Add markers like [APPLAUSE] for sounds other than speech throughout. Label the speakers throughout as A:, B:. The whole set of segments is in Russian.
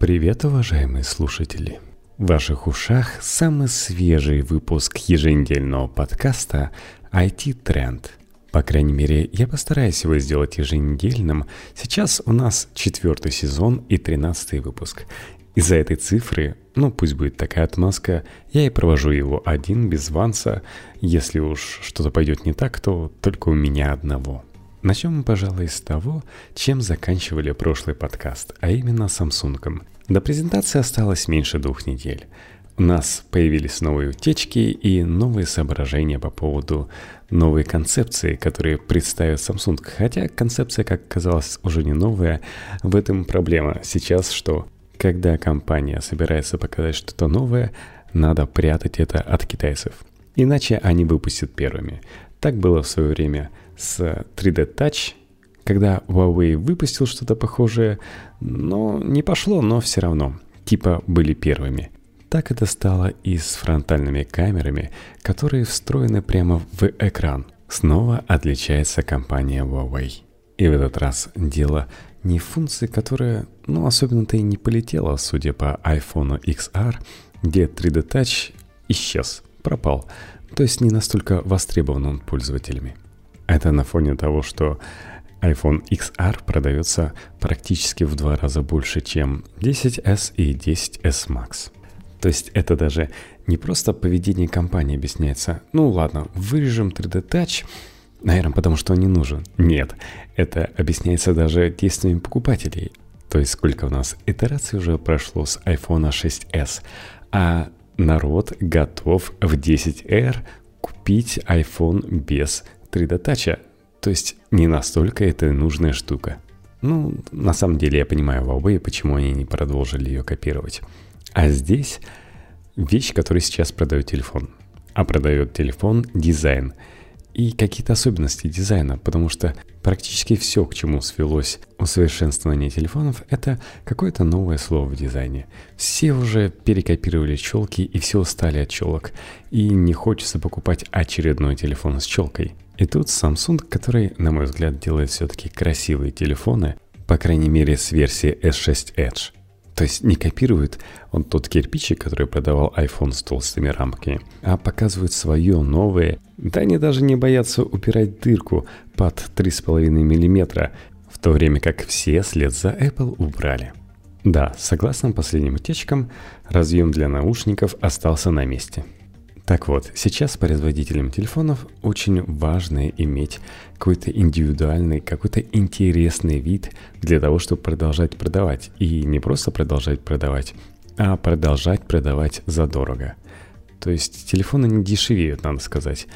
A: Привет, уважаемые слушатели! В ваших ушах самый свежий выпуск еженедельного подкаста IT Trend. По крайней мере, я постараюсь его сделать еженедельным. Сейчас у нас четвертый сезон и тринадцатый выпуск. Из-за этой цифры, ну пусть будет такая отмазка, я и провожу его один без Ванса. Если уж что-то пойдет не так, то только у меня одного – Начнем мы, пожалуй, с того, чем заканчивали прошлый подкаст, а именно Samsung. До презентации осталось меньше двух недель. У нас появились новые утечки и новые соображения по поводу новой концепции, которые представит Samsung. Хотя концепция, как казалось, уже не новая. В этом проблема сейчас, что когда компания собирается показать что-то новое, надо прятать это от китайцев. Иначе они выпустят первыми. Так было в свое время с 3D Touch, когда Huawei выпустил что-то похожее, но не пошло, но все равно, типа были первыми. Так это стало и с фронтальными камерами, которые встроены прямо в экран. Снова отличается компания Huawei. И в этот раз дело не в функции, которая, ну, особенно-то и не полетела, судя по iPhone XR, где 3D Touch исчез, пропал, то есть не настолько востребован он пользователями. Это на фоне того, что iPhone XR продается практически в два раза больше, чем 10s и 10s Max. То есть это даже не просто поведение компании объясняется. Ну ладно, вырежем 3D Touch, наверное, потому что он не нужен. Нет, это объясняется даже действиями покупателей. То есть сколько у нас итераций уже прошло с iPhone 6s, а народ готов в 10R купить iPhone без 3D Touch. То есть не настолько это нужная штука. Ну, на самом деле я понимаю Huawei, почему они не продолжили ее копировать. А здесь вещь, которую сейчас продает телефон. А продает телефон дизайн – и какие-то особенности дизайна, потому что практически все, к чему свелось усовершенствование телефонов, это какое-то новое слово в дизайне. Все уже перекопировали челки и все устали от челок, и не хочется покупать очередной телефон с челкой. И тут Samsung, который, на мой взгляд, делает все-таки красивые телефоны, по крайней мере с версии S6 Edge – то есть не копирует он тот кирпичик, который продавал iPhone с толстыми рамками, а показывает свое новое. Да они даже не боятся упирать дырку под 3,5 мм, в то время как все след за Apple убрали. Да, согласно последним утечкам, разъем для наушников остался на месте – так вот, сейчас производителям телефонов очень важно иметь какой-то индивидуальный, какой-то интересный вид для того, чтобы продолжать продавать. И не просто продолжать продавать, а продолжать продавать задорого. То есть телефоны не дешевеют, надо сказать.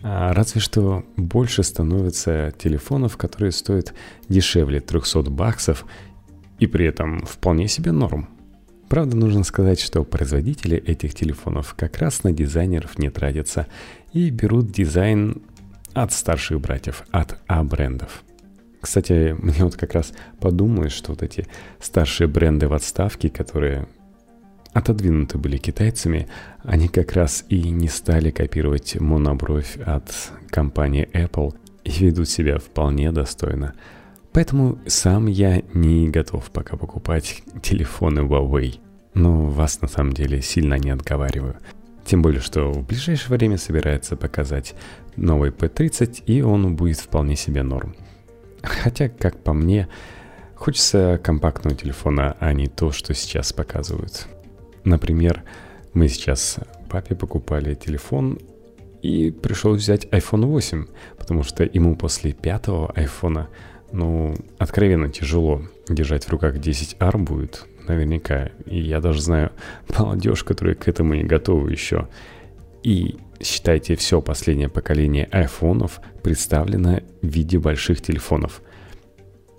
A: А разве что больше становится телефонов, которые стоят дешевле 300 баксов, и при этом вполне себе норм. Правда, нужно сказать, что производители этих телефонов как раз на дизайнеров не тратятся и берут дизайн от старших братьев, от А-брендов. Кстати, мне вот как раз подумалось, что вот эти старшие бренды в отставке, которые отодвинуты были китайцами, они как раз и не стали копировать монобровь от компании Apple и ведут себя вполне достойно – Поэтому сам я не готов пока покупать телефоны Huawei. Но вас на самом деле сильно не отговариваю. Тем более, что в ближайшее время собирается показать новый P30, и он будет вполне себе норм. Хотя, как по мне, хочется компактного телефона, а не то, что сейчас показывают. Например, мы сейчас папе покупали телефон, и пришлось взять iPhone 8, потому что ему после пятого iPhone ну, откровенно тяжело держать в руках 10R будет, наверняка. И я даже знаю [LAUGHS] молодежь, которая к этому не готова еще. И считайте, все последнее поколение айфонов представлено в виде больших телефонов.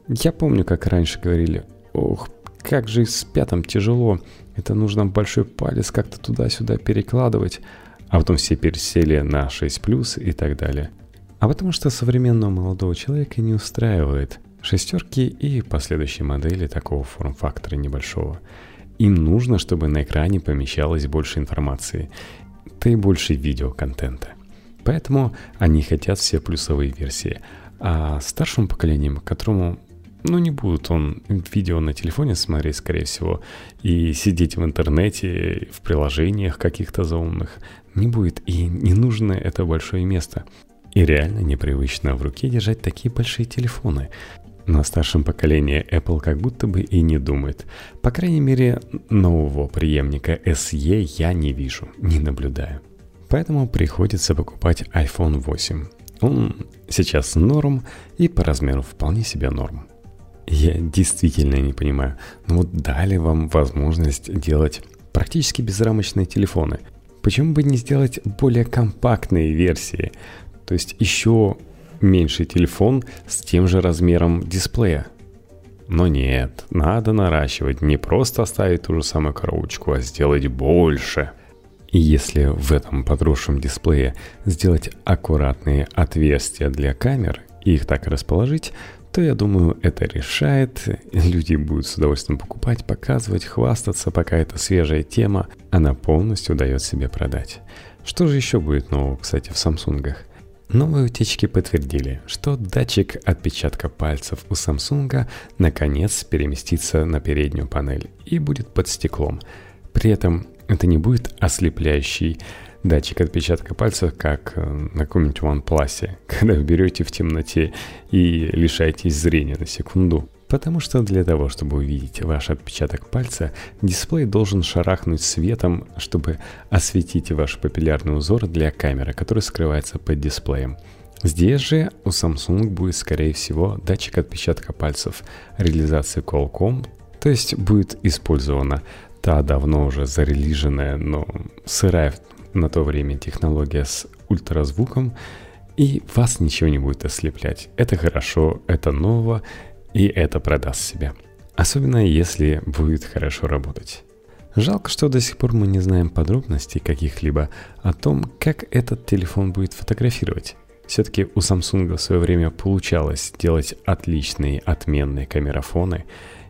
A: Я помню, как раньше говорили, ох, как же с пятым тяжело, это нужно большой палец как-то туда-сюда перекладывать, а потом все пересели на 6 плюс и так далее – а потому что современного молодого человека не устраивает шестерки и последующие модели такого форм-фактора небольшого. Им нужно, чтобы на экране помещалось больше информации, да и больше видеоконтента. Поэтому они хотят все плюсовые версии. А старшему поколению, которому ну, не будут он видео на телефоне смотреть, скорее всего, и сидеть в интернете, в приложениях каких-то заумных. Не будет, и не нужно это большое место. И реально непривычно в руке держать такие большие телефоны. На старшем поколении Apple как будто бы и не думает. По крайней мере, нового преемника SE я не вижу, не наблюдаю. Поэтому приходится покупать iPhone 8. Он сейчас норм и по размеру вполне себе норм. Я действительно не понимаю, но вот дали вам возможность делать практически безрамочные телефоны. Почему бы не сделать более компактные версии? То есть еще меньший телефон с тем же размером дисплея. Но нет, надо наращивать, не просто оставить ту же самую коробочку, а сделать больше. И если в этом подросшем дисплее сделать аккуратные отверстия для камер и их так расположить, то я думаю, это решает. Люди будут с удовольствием покупать, показывать, хвастаться, пока это свежая тема, она полностью дает себе продать. Что же еще будет нового, кстати, в Самсунгах? Новые утечки подтвердили, что датчик отпечатка пальцев у Samsung наконец переместится на переднюю панель и будет под стеклом. При этом это не будет ослепляющий датчик отпечатка пальцев, как э, на каком-нибудь OnePlus, [LAUGHS] когда вы берете в темноте и лишаетесь зрения на секунду. Потому что для того, чтобы увидеть ваш отпечаток пальца, дисплей должен шарахнуть светом, чтобы осветить ваш папиллярный узор для камеры, который скрывается под дисплеем. Здесь же у Samsung будет, скорее всего, датчик отпечатка пальцев реализации Qualcomm, то есть будет использована та давно уже зарелиженная, но сырая на то время технология с ультразвуком, и вас ничего не будет ослеплять. Это хорошо, это ново, и это продаст себя. Особенно если будет хорошо работать. Жалко, что до сих пор мы не знаем подробностей каких-либо о том, как этот телефон будет фотографировать. Все-таки у Samsung в свое время получалось делать отличные, отменные камерафоны,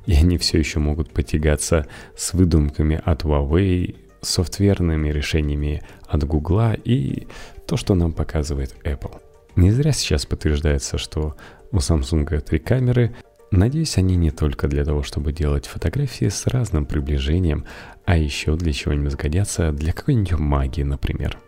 A: и они все еще могут потягаться с выдумками от Huawei, софтверными решениями от Google и то, что нам показывает Apple. Не зря сейчас подтверждается, что у Samsung три камеры, Надеюсь, они не только для того, чтобы делать фотографии с разным приближением, а еще для чего-нибудь сгодятся, для какой-нибудь магии, например.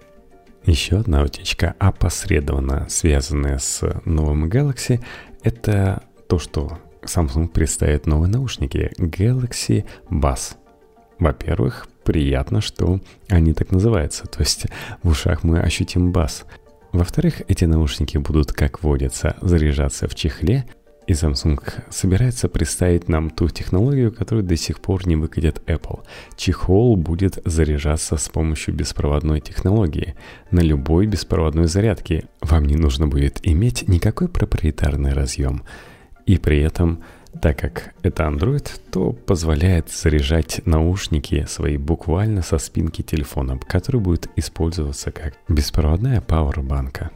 A: Еще одна утечка, опосредованно связанная с новым Galaxy, это то, что Samsung представит новые наушники Galaxy Bass. Во-первых, приятно, что они так называются, то есть в ушах мы ощутим бас. Во-вторых, эти наушники будут, как водится, заряжаться в чехле, и Samsung собирается представить нам ту технологию, которую до сих пор не выкатит Apple. Чехол будет заряжаться с помощью беспроводной технологии. На любой беспроводной зарядке вам не нужно будет иметь никакой проприетарный разъем. И при этом, так как это Android, то позволяет заряжать наушники свои буквально со спинки телефона, который будет использоваться как беспроводная пауэрбанка.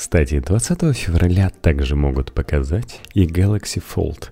A: Кстати, 20 февраля также могут показать и Galaxy Fold.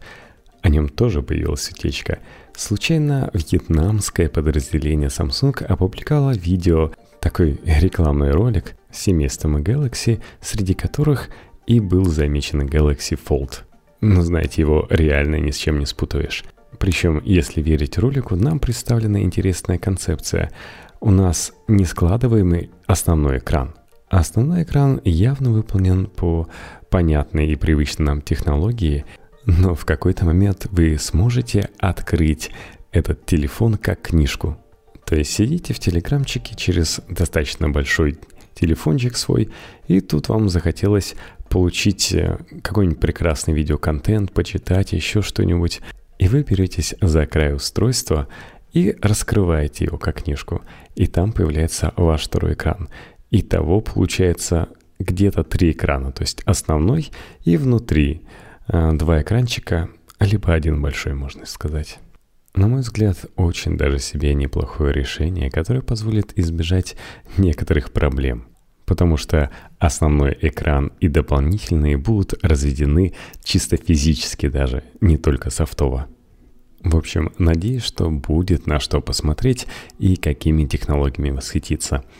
A: О нем тоже появилась утечка. Случайно вьетнамское подразделение Samsung опубликовало видео, такой рекламный ролик с семейством Galaxy, среди которых и был замечен Galaxy Fold. Но знаете, его реально ни с чем не спутаешь. Причем, если верить ролику, нам представлена интересная концепция. У нас не складываемый основной экран, Основной экран явно выполнен по понятной и привычной нам технологии, но в какой-то момент вы сможете открыть этот телефон как книжку. То есть сидите в телеграмчике через достаточно большой телефончик свой, и тут вам захотелось получить э, какой-нибудь прекрасный видеоконтент, почитать еще что-нибудь, и вы беретесь за край устройства и раскрываете его как книжку, и там появляется ваш второй экран. Итого получается где-то три экрана, то есть основной и внутри э, два экранчика, либо один большой, можно сказать. На мой взгляд, очень даже себе неплохое решение, которое позволит избежать некоторых проблем. Потому что основной экран и дополнительные будут разведены чисто физически даже, не только софтово. В общем, надеюсь, что будет на что посмотреть и какими технологиями восхититься –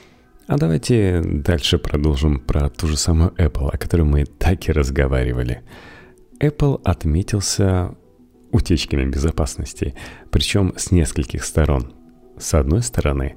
A: а давайте дальше продолжим про ту же самую Apple, о которой мы так и разговаривали. Apple отметился утечками безопасности, причем с нескольких сторон. С одной стороны,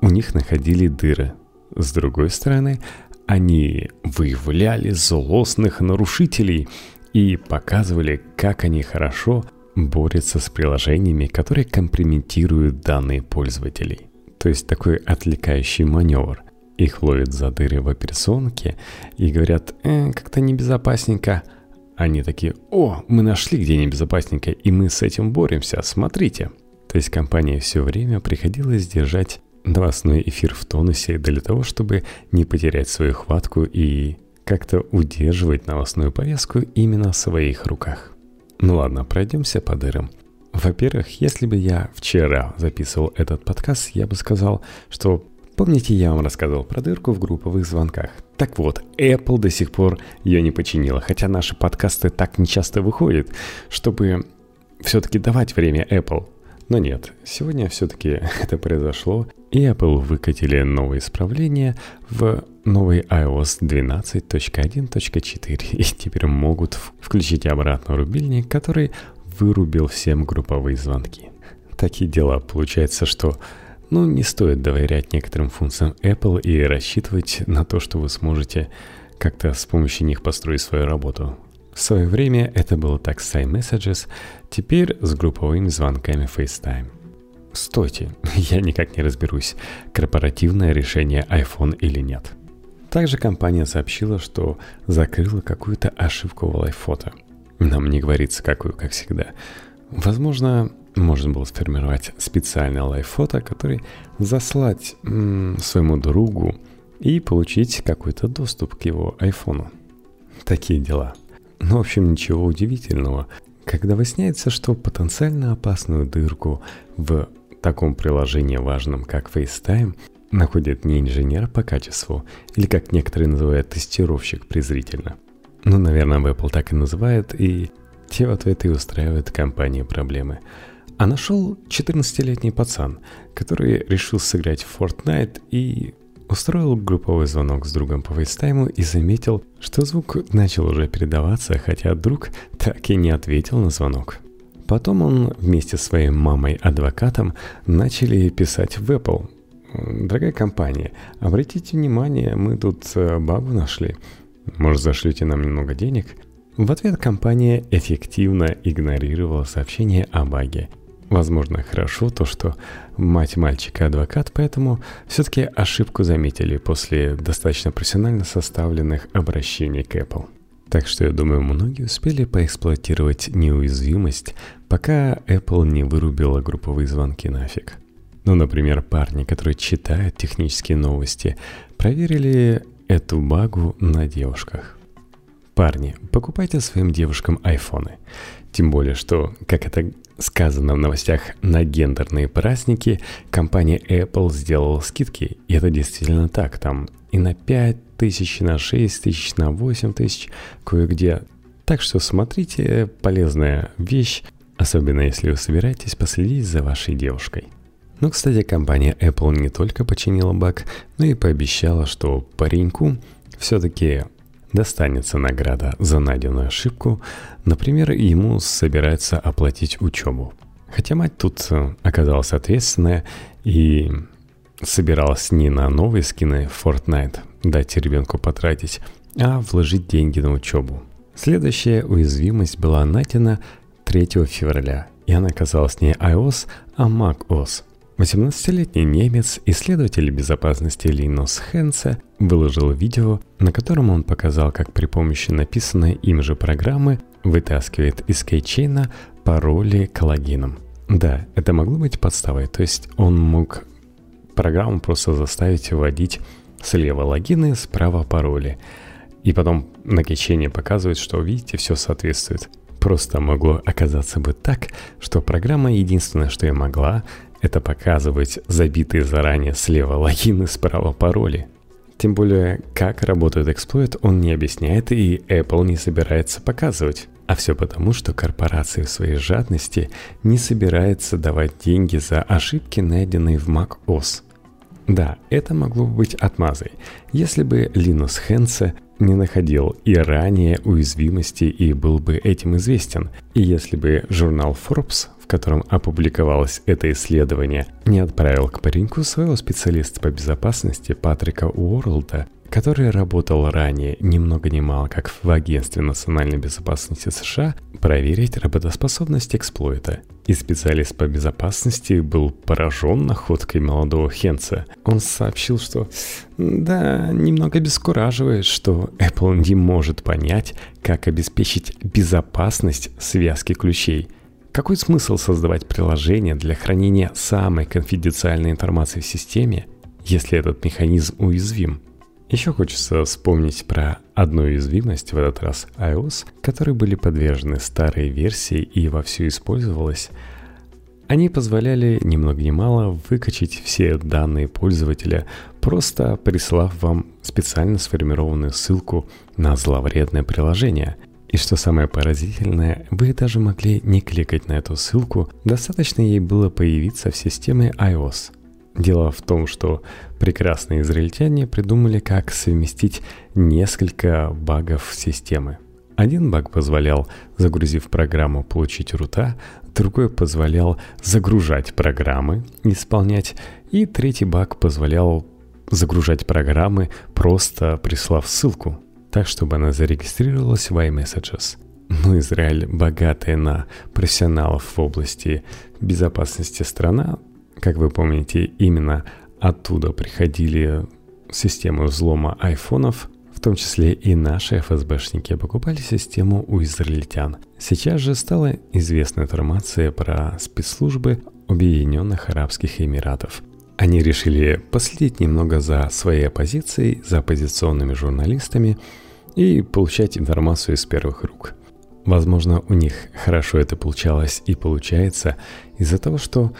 A: у них находили дыры, с другой стороны, они выявляли злостных нарушителей и показывали, как они хорошо борются с приложениями, которые компрометируют данные пользователей. То есть такой отвлекающий маневр. Их ловят за дыры в операционке и говорят, э, как-то небезопасненько. Они такие, о, мы нашли где небезопасненько, и мы с этим боремся, смотрите. То есть компания все время приходилось держать новостной эфир в тонусе для того, чтобы не потерять свою хватку и как-то удерживать новостную повестку именно в своих руках. Ну ладно, пройдемся по дырам. Во-первых, если бы я вчера записывал этот подкаст, я бы сказал, что Помните, я вам рассказывал про дырку в групповых звонках? Так вот, Apple до сих пор ее не починила, хотя наши подкасты так нечасто выходят, чтобы все-таки давать время Apple. Но нет, сегодня все-таки [LAUGHS] это произошло, и Apple выкатили новые исправления в новый iOS 12.1.4, и теперь могут включить обратно рубильник, который вырубил всем групповые звонки. Такие дела. Получается, что ну, не стоит доверять некоторым функциям Apple и рассчитывать на то, что вы сможете как-то с помощью них построить свою работу. В свое время это было так с iMessages, теперь с групповыми звонками FaceTime. Стойте, [LAUGHS] я никак не разберусь, корпоративное решение iPhone или нет. Также компания сообщила, что закрыла какую-то ошибку в лайффото. Нам не говорится какую, как всегда. Возможно, можно было сформировать специальное лайф-фото, который заслать м- своему другу и получить какой-то доступ к его айфону. Такие дела. Но, в общем, ничего удивительного, когда выясняется, что потенциально опасную дырку в таком приложении важном, как FaceTime, находит не инженер по качеству, или как некоторые называют тестировщик презрительно. Ну, наверное, Apple так и называют, и те в ответ и устраивают компании проблемы – а нашел 14-летний пацан, который решил сыграть в Fortnite и устроил групповой звонок с другом по фейстайму и заметил, что звук начал уже передаваться, хотя друг так и не ответил на звонок. Потом он вместе с своей мамой-адвокатом начали писать в Apple. «Дорогая компания, обратите внимание, мы тут э, багу нашли. Может, зашлете нам немного денег?» В ответ компания эффективно игнорировала сообщение о баге Возможно, хорошо то, что мать мальчика адвокат, поэтому все-таки ошибку заметили после достаточно профессионально составленных обращений к Apple. Так что я думаю, многие успели поэксплуатировать неуязвимость, пока Apple не вырубила групповые звонки нафиг. Ну, например, парни, которые читают технические новости, проверили эту багу на девушках. Парни, покупайте своим девушкам айфоны. Тем более, что, как это сказано в новостях, на гендерные праздники компания Apple сделала скидки. И это действительно так. Там и на 5 тысяч, и на 6 тысяч, на 8 тысяч, кое-где. Так что смотрите, полезная вещь, особенно если вы собираетесь последить за вашей девушкой. Ну, кстати, компания Apple не только починила баг, но и пообещала, что пареньку все-таки достанется награда за найденную ошибку, например, ему собирается оплатить учебу. Хотя мать тут э, оказалась ответственная и собиралась не на новые скины Fortnite дать ребенку потратить, а вложить деньги на учебу. Следующая уязвимость была найдена 3 февраля, и она оказалась не iOS, а macOS – 18-летний немец, исследователь безопасности Линус Хенце, выложил видео, на котором он показал, как при помощи написанной им же программы вытаскивает из кейчейна пароли к логинам. Да, это могло быть подставой, то есть он мог программу просто заставить вводить слева логины, справа пароли. И потом на кейчейне показывает, что, видите, все соответствует. Просто могло оказаться бы так, что программа единственное, что я могла, это показывать забитые заранее слева логины, справа пароли. Тем более, как работает эксплойт, он не объясняет и Apple не собирается показывать. А все потому, что корпорация в своей жадности не собирается давать деньги за ошибки, найденные в macOS. Да, это могло бы быть отмазой, если бы Линус Хенсе не находил и ранее уязвимости и был бы этим известен. И если бы журнал Forbes, котором опубликовалось это исследование, не отправил к пареньку своего специалиста по безопасности Патрика Уорлда, который работал ранее ни много ни мало как в Агентстве национальной безопасности США, проверить работоспособность эксплойта. И специалист по безопасности был поражен находкой молодого Хенца. Он сообщил, что да, немного бескураживает, что Apple не может понять, как обеспечить безопасность связки ключей. Какой смысл создавать приложение для хранения самой конфиденциальной информации в системе, если этот механизм уязвим? Еще хочется вспомнить про одну уязвимость, в этот раз iOS, которые были подвержены старой версии и вовсю использовалась. Они позволяли ни много ни мало выкачать все данные пользователя, просто прислав вам специально сформированную ссылку на зловредное приложение. И что самое поразительное, вы даже могли не кликать на эту ссылку, достаточно ей было появиться в системе iOS – Дело в том, что прекрасные израильтяне придумали, как совместить несколько багов системы. Один баг позволял, загрузив программу, получить рута, другой позволял загружать программы, исполнять, и третий баг позволял загружать программы, просто прислав ссылку, так, чтобы она зарегистрировалась в iMessages. Ну, Израиль, богатая на профессионалов в области безопасности страна, как вы помните, именно оттуда приходили системы взлома айфонов, в том числе и наши ФСБшники покупали систему у израильтян. Сейчас же стала известна информация про спецслужбы Объединенных Арабских Эмиратов. Они решили последить немного за своей оппозицией, за оппозиционными журналистами и получать информацию из первых рук. Возможно, у них хорошо это получалось и получается из-за того, что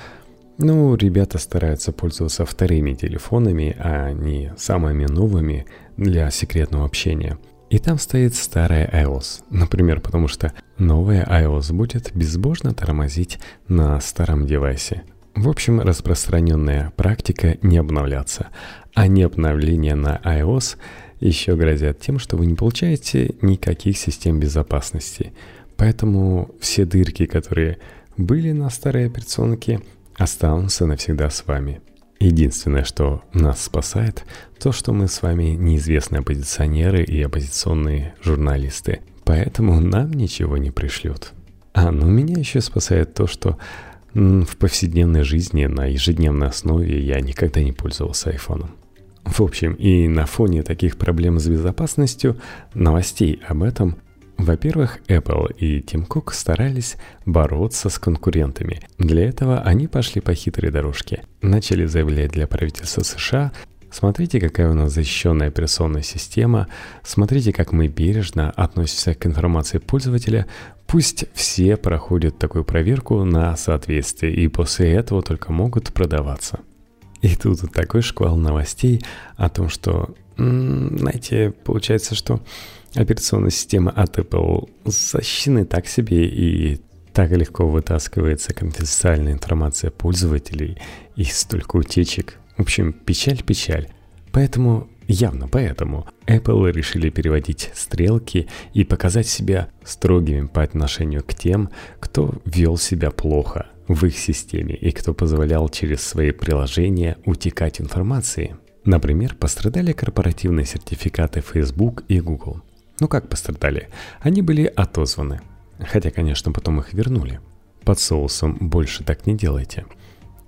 A: ну, ребята стараются пользоваться вторыми телефонами, а не самыми новыми для секретного общения. И там стоит старая iOS, например, потому что новая iOS будет безбожно тормозить на старом девайсе. В общем, распространенная практика не обновляться, а не обновления на iOS еще грозят тем, что вы не получаете никаких систем безопасности. Поэтому все дырки, которые были на старой операционке, останутся навсегда с вами. Единственное, что нас спасает, то, что мы с вами неизвестные оппозиционеры и оппозиционные журналисты, поэтому нам ничего не пришлют. А, ну меня еще спасает то, что в повседневной жизни на ежедневной основе я никогда не пользовался айфоном. В общем, и на фоне таких проблем с безопасностью, новостей об этом во-первых, Apple и Тим Кук старались бороться с конкурентами. Для этого они пошли по хитрой дорожке. Начали заявлять для правительства США Смотрите, какая у нас защищенная операционная система. Смотрите, как мы бережно относимся к информации пользователя. Пусть все проходят такую проверку на соответствие, и после этого только могут продаваться. И тут такой шквал новостей о том, что, знаете, получается, что операционная система от Apple защищены так себе и так легко вытаскивается конфиденциальная информация пользователей и столько утечек. В общем, печаль-печаль. Поэтому, явно поэтому, Apple решили переводить стрелки и показать себя строгими по отношению к тем, кто вел себя плохо в их системе и кто позволял через свои приложения утекать информации. Например, пострадали корпоративные сертификаты Facebook и Google. Ну как пострадали? Они были отозваны. Хотя, конечно, потом их вернули. Под соусом больше так не делайте.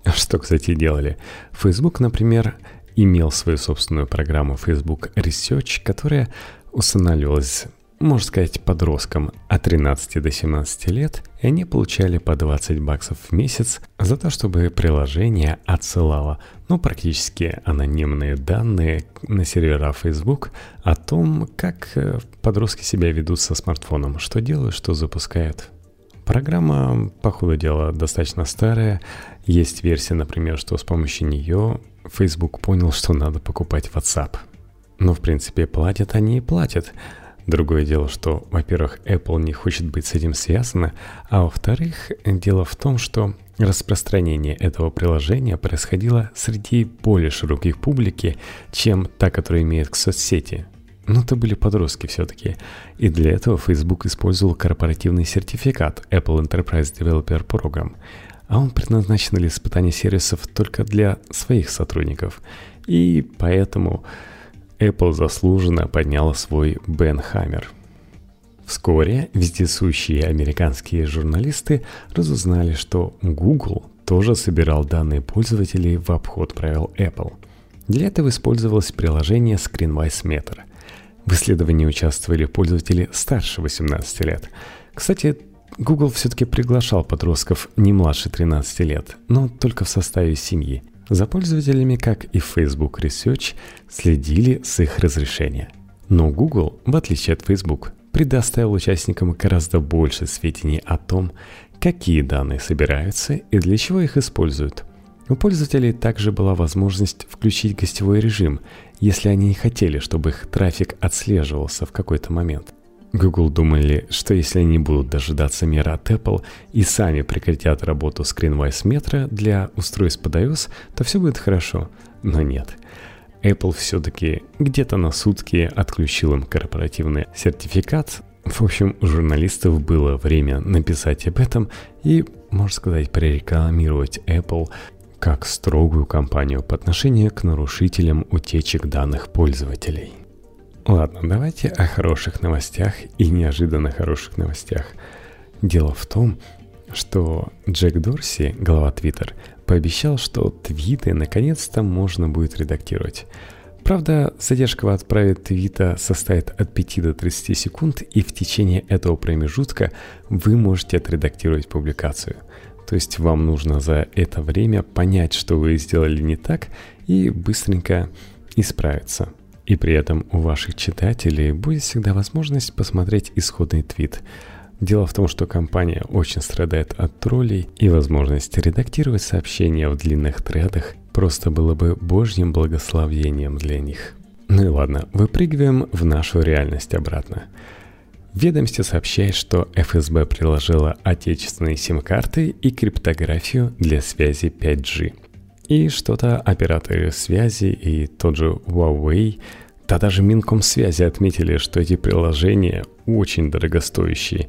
A: [LAUGHS] Что, кстати, делали? Facebook, например, имел свою собственную программу Facebook Research, которая устанавливалась можно сказать, подросткам от 13 до 17 лет, и они получали по 20 баксов в месяц за то, чтобы приложение отсылало, ну, практически анонимные данные на сервера Facebook о том, как э, подростки себя ведут со смартфоном, что делают, что запускают. Программа, по ходу дела, достаточно старая. Есть версия, например, что с помощью нее Facebook понял, что надо покупать WhatsApp. Но, в принципе, платят они и платят – Другое дело, что, во-первых, Apple не хочет быть с этим связана, а во-вторых, дело в том, что распространение этого приложения происходило среди более широких публики, чем та, которая имеет к соцсети. Но это были подростки все-таки. И для этого Facebook использовал корпоративный сертификат Apple Enterprise Developer Program, а он предназначен для испытания сервисов только для своих сотрудников. И поэтому Apple заслуженно подняла свой Бен Хаммер. Вскоре вездесущие американские журналисты разузнали, что Google тоже собирал данные пользователей в обход правил Apple. Для этого использовалось приложение ScreenWise Meter. В исследовании участвовали пользователи старше 18 лет. Кстати, Google все-таки приглашал подростков не младше 13 лет, но только в составе семьи. За пользователями, как и Facebook Research, следили с их разрешения. Но Google, в отличие от Facebook, предоставил участникам гораздо больше сведений о том, какие данные собираются и для чего их используют. У пользователей также была возможность включить гостевой режим, если они не хотели, чтобы их трафик отслеживался в какой-то момент. Google думали, что если они будут дожидаться мира от Apple и сами прекратят работу ScreenWise метра для устройств под iOS, то все будет хорошо. Но нет. Apple все-таки где-то на сутки отключил им корпоративный сертификат, в общем, у журналистов было время написать об этом и, можно сказать, прорекламировать Apple как строгую кампанию по отношению к нарушителям утечек данных пользователей. Ладно, давайте о хороших новостях и неожиданно хороших новостях. Дело в том, что Джек Дорси, глава Twitter, пообещал, что твиты наконец-то можно будет редактировать. Правда, задержка в отправе твита составит от 5 до 30 секунд, и в течение этого промежутка вы можете отредактировать публикацию. То есть вам нужно за это время понять, что вы сделали не так, и быстренько исправиться. И при этом у ваших читателей будет всегда возможность посмотреть исходный твит. Дело в том, что компания очень страдает от троллей, и возможность редактировать сообщения в длинных тредах просто было бы божьим благословением для них. Ну и ладно, выпрыгиваем в нашу реальность обратно. Ведомство сообщает, что ФСБ приложила отечественные сим-карты и криптографию для связи 5G. И что-то операторы связи и тот же Huawei, да даже Минкомсвязи отметили, что эти приложения очень дорогостоящие.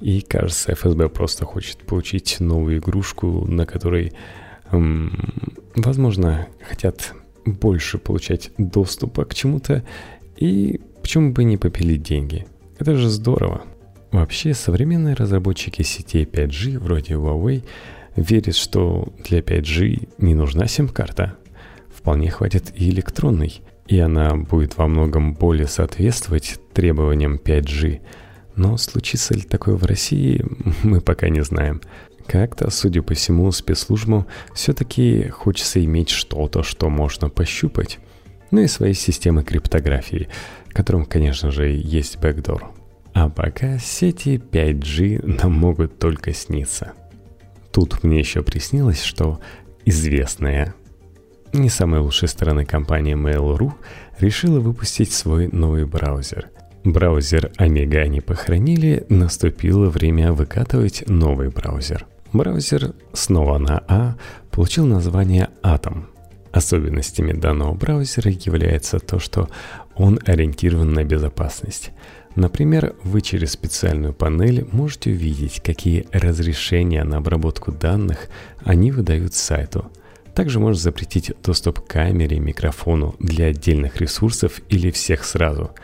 A: И кажется, ФСБ просто хочет получить новую игрушку, на которой возможно, хотят больше получать доступа к чему-то, и почему бы не попилить деньги? Это же здорово. Вообще, современные разработчики сетей 5G, вроде Huawei, верят, что для 5G не нужна сим-карта. Вполне хватит и электронной, и она будет во многом более соответствовать требованиям 5G. Но случится ли такое в России, [LAUGHS] мы пока не знаем. Как-то, судя по всему, спецслужбам все-таки хочется иметь что-то, что можно пощупать. Ну и свои системы криптографии, которым, конечно же, есть бэкдор. А пока сети 5G нам могут только сниться. Тут мне еще приснилось, что известная, не самая лучшая сторона компании Mail.ru решила выпустить свой новый браузер – Браузер Омега они похоронили, наступило время выкатывать новый браузер. Браузер снова на А получил название Atom. Особенностями данного браузера является то, что он ориентирован на безопасность. Например, вы через специальную панель можете увидеть, какие разрешения на обработку данных они выдают сайту. Также можно запретить доступ к камере, микрофону для отдельных ресурсов или всех сразу –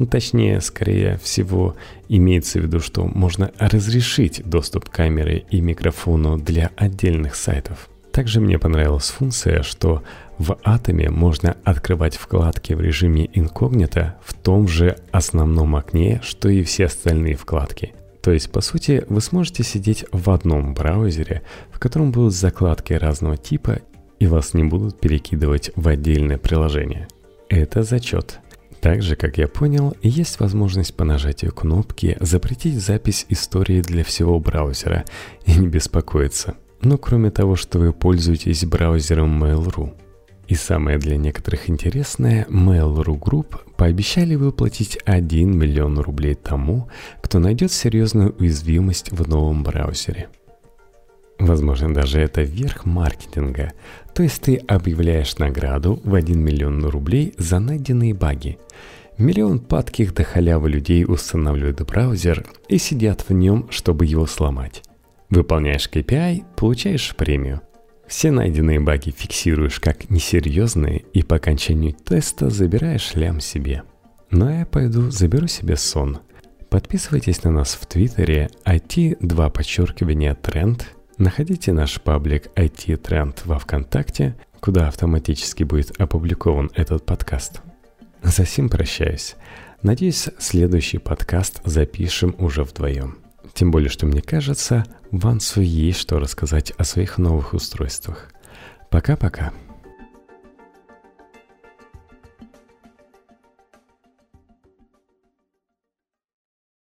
A: ну, точнее, скорее всего, имеется в виду, что можно разрешить доступ к камере и микрофону для отдельных сайтов. Также мне понравилась функция, что в Атоме можно открывать вкладки в режиме инкогнито в том же основном окне, что и все остальные вкладки. То есть, по сути, вы сможете сидеть в одном браузере, в котором будут закладки разного типа, и вас не будут перекидывать в отдельное приложение. Это зачет. Также, как я понял, есть возможность по нажатию кнопки запретить запись истории для всего браузера и не беспокоиться. Но кроме того, что вы пользуетесь браузером Mail.ru. И самое для некоторых интересное, Mail.ru Group пообещали выплатить 1 миллион рублей тому, кто найдет серьезную уязвимость в новом браузере. Возможно, даже это верх маркетинга. То есть ты объявляешь награду в 1 миллион рублей за найденные баги – Миллион падких до халявы людей устанавливают браузер и сидят в нем, чтобы его сломать. Выполняешь KPI – получаешь премию. Все найденные баги фиксируешь как несерьезные и по окончанию теста забираешь лям себе. Ну а я пойду заберу себе сон. Подписывайтесь на нас в Твиттере IT2 подчеркивание тренд. Находите наш паблик IT тренд во Вконтакте, куда автоматически будет опубликован этот подкаст. За сим прощаюсь. Надеюсь, следующий подкаст запишем уже вдвоем. Тем более, что мне кажется, Вансу есть что рассказать о своих новых устройствах. Пока-пока.